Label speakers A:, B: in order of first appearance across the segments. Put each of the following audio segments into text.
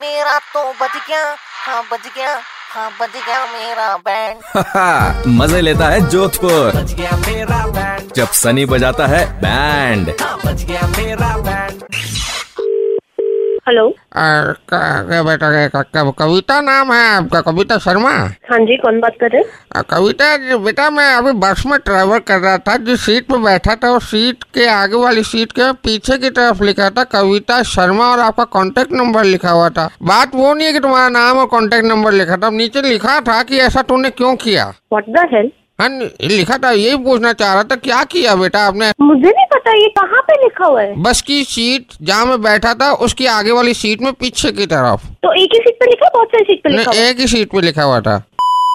A: मेरा तो बज गया हाँ बज गया हाँ बज गया मेरा बैंड
B: मज़े लेता है जोधपुर।
C: बज गया मेरा बैंड
B: जब सनी बजाता है बैंड
C: हाँ बज गया मेरा बैंड
D: हेलो
E: क्या बेटा कविता नाम है आपका कविता शर्मा?
D: हाँ जी कौन बात कर रहे हैं?
E: कविता जी, बेटा मैं अभी बस में ट्रैवल कर रहा था जिस सीट पे बैठा था उस सीट के आगे वाली सीट के पीछे की तरफ़ लिखा था कविता शर्मा और आपका कांटेक्ट नंबर लिखा हुआ था। बात वो नहीं है कि तुम्हारा नाम और कांटेक्ट नंबर लिखा था नीचे लिखा था कि ऐसा तूने क्यों किया?
D: व्हाट द हेल
E: हाँ लिखा था यही पूछना चाह रहा था क्या किया बेटा आपने?
D: मुझे नहीं पता ये कहाँ पे लिखा हुआ है?
E: बस की सीट जहाँ मैं बैठा था उसकी आगे वाली सीट में पीछे की तरफ़।
D: तो एक ही सीट पे लिखा बहुत सारी सीट पे लिखा हुआ?
E: एक ही सीट पे लिखा हुआ था।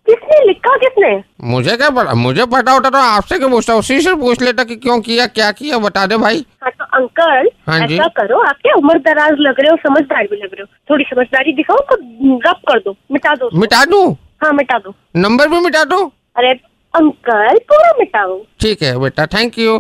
D: किसने लिखा किसने?
E: मुझे क्या पता मुझे पता होता तो आपसे क्यों पूछता उसी से पूछ लेता कि क्यों किया क्या किया बता दे भाई।
D: हाँ तो अंकल
E: हाँ जी।
D: ऐसा करो आप क्या उम्र दराज लग रहे हो समझदार भी लग रहे हो। थोड़ी समझदारी दिखाओ तो रब कर दो मिटा दो
E: मिटा दूँ?
D: हाँ मिटा दो।
E: नंबर भी मिटा दो?
D: अरे अंकल पूरा मिटाओ।
E: ठीक है बेटा थैंक यू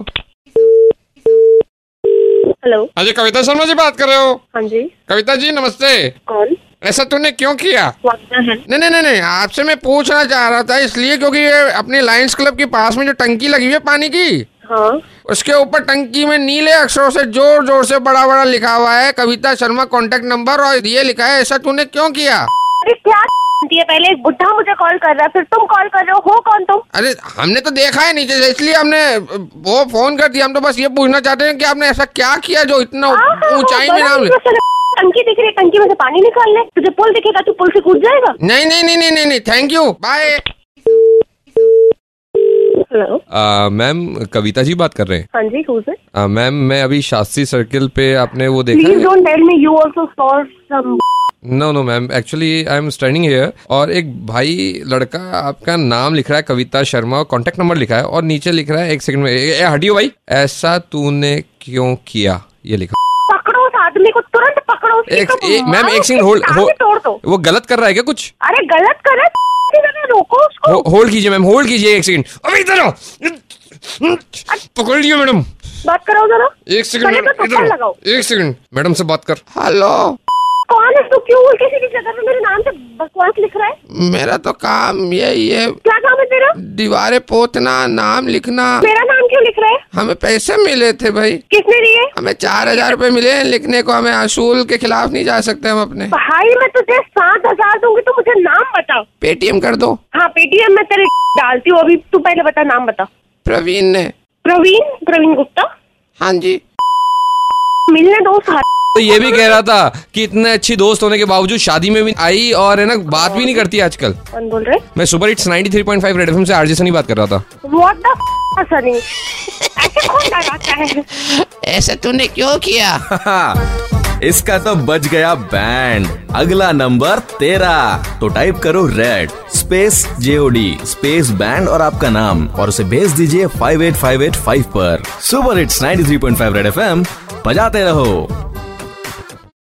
D: हेलो
E: हाँ जी कविता शर्मा जी बात कर रहे हो।
D: हाँ जी।
E: कविता जी नमस्ते।
D: कौन?
E: ऐसा तूने क्यों किया? नहीं नहीं नहीं नहीं आपसे मैं पूछना चाह रहा था इसलिए क्योंकि ये अपने लायंस क्लब के पास में जो टंकी लगी हुई है पानी की
D: हाँ।
E: उसके ऊपर टंकी में नीले अक्षरों से ज़ोर ज़ोर से बड़ा बड़ा लिखा हुआ है कविता शर्मा कांटेक्ट नंबर और ये लिखा है ऐसा तूने क्यों किया?
D: अरे क्या है पहले एक बुढ़ा मुझे कॉल कर रहा है फिर तुम कॉल कर रहे हो हो कौन तुम?
E: अरे हमने तो देखा है नीचे से इसलिए हमने वो फ़ोन कर दिया हम तो बस ये पूछना चाहते हैं कि आपने ऐसा क्या किया जो इतना
D: हाँ,
E: ऊंचाई में नाम
D: टंकी दिख रही है टंकी में से पानी निकालने। तुझे पुल दिखेगा तू पुल से कूद जाएगा?
E: नहीं नहीं नहीं नहीं नहीं thank you bye
D: hello
F: ma'am Kavita ji बात कर रहे हैं।
D: हाँ जी it?
F: आ, मैम मैं अभी शास्त्री सर्किल पे आपने वो देखा
D: Please
F: है?
D: don't tell me you also saw some.
F: No no ma'am actually I am standing here और एक भाई लड़का आपका नाम लिख रहा है कविता शर्मा और कॉन्टेक्ट नंबर लिखा है और नीचे लिख रहा है एक सेकंड में ए, ए, हटियो भाई। ऐसा तूने क्यों किया? ये लिखा।
D: पकड़ो उस आदमी को तुरंत पकड़ो तो
F: मैम एक सेकंड होल्ड
D: दो।
F: वो गलत कर रहा है क्या कुछ?
D: अरे गलत कर रहा है रोको उसको।
F: होल्ड कीजिए मैम होल्ड कीजिए एक सेकंड अभी इधर आओ। पकड़ लियो मैडम।
D: बात करो जरा।
F: एक सेकंड
D: तो
F: इधर एक सेकंड मैडम से बात कर।
E: हेलो
D: कौन है? तू क्यों किसी की जगह पे मेरे नाम से बकवास लिख रहा है?
E: मेरा तो काम यही है।
D: क्या काम है तेरा?
E: दीवारें पोतना नाम लिखना।
D: मेरा नाम क्यों लिख रहा है?
E: हमें पैसे मिले थे भाई।
D: किसने दिए?
E: हमें चार हज़ार रूपए मिले हैं लिखने को। हमें असूल के खिलाफ नहीं जा सकते हम अपने।
D: भाई मैं तुझे सात हज़ार दूँगी तो मुझे नाम बता।
E: पेटीएम कर दो।
D: हाँ पेटीएम में तेरे डालती हूँ अभी तू पहले बता नाम बता।
E: प्रवीण ने।
D: प्रवीण? प्रवीण गुप्ता?
E: हाँ जी।
D: मिलने दो
F: तो ये भी कह रहा था कि इतने अच्छी दोस्त होने के बावजूद शादी में भी आई और है ना बात भी नहीं करती आजकल।
D: कौन बोल रहे?
F: मैं सुपर हिट्स 93.5 रेड एफएम से आरजे सनी बात कर रहा था।
D: What the Sunny? ऐसे कौन डराता है?
E: ऐसा तूने क्यों किया?
B: इसका तो बच गया बैंड। अगला नंबर तेरा। तो टाइप करो red space JOD space band और आपका नाम। और उसे भेज दीजिए 58585 पर। सुपर हिट्स 93.5 रेड एफएम बजाते रहो।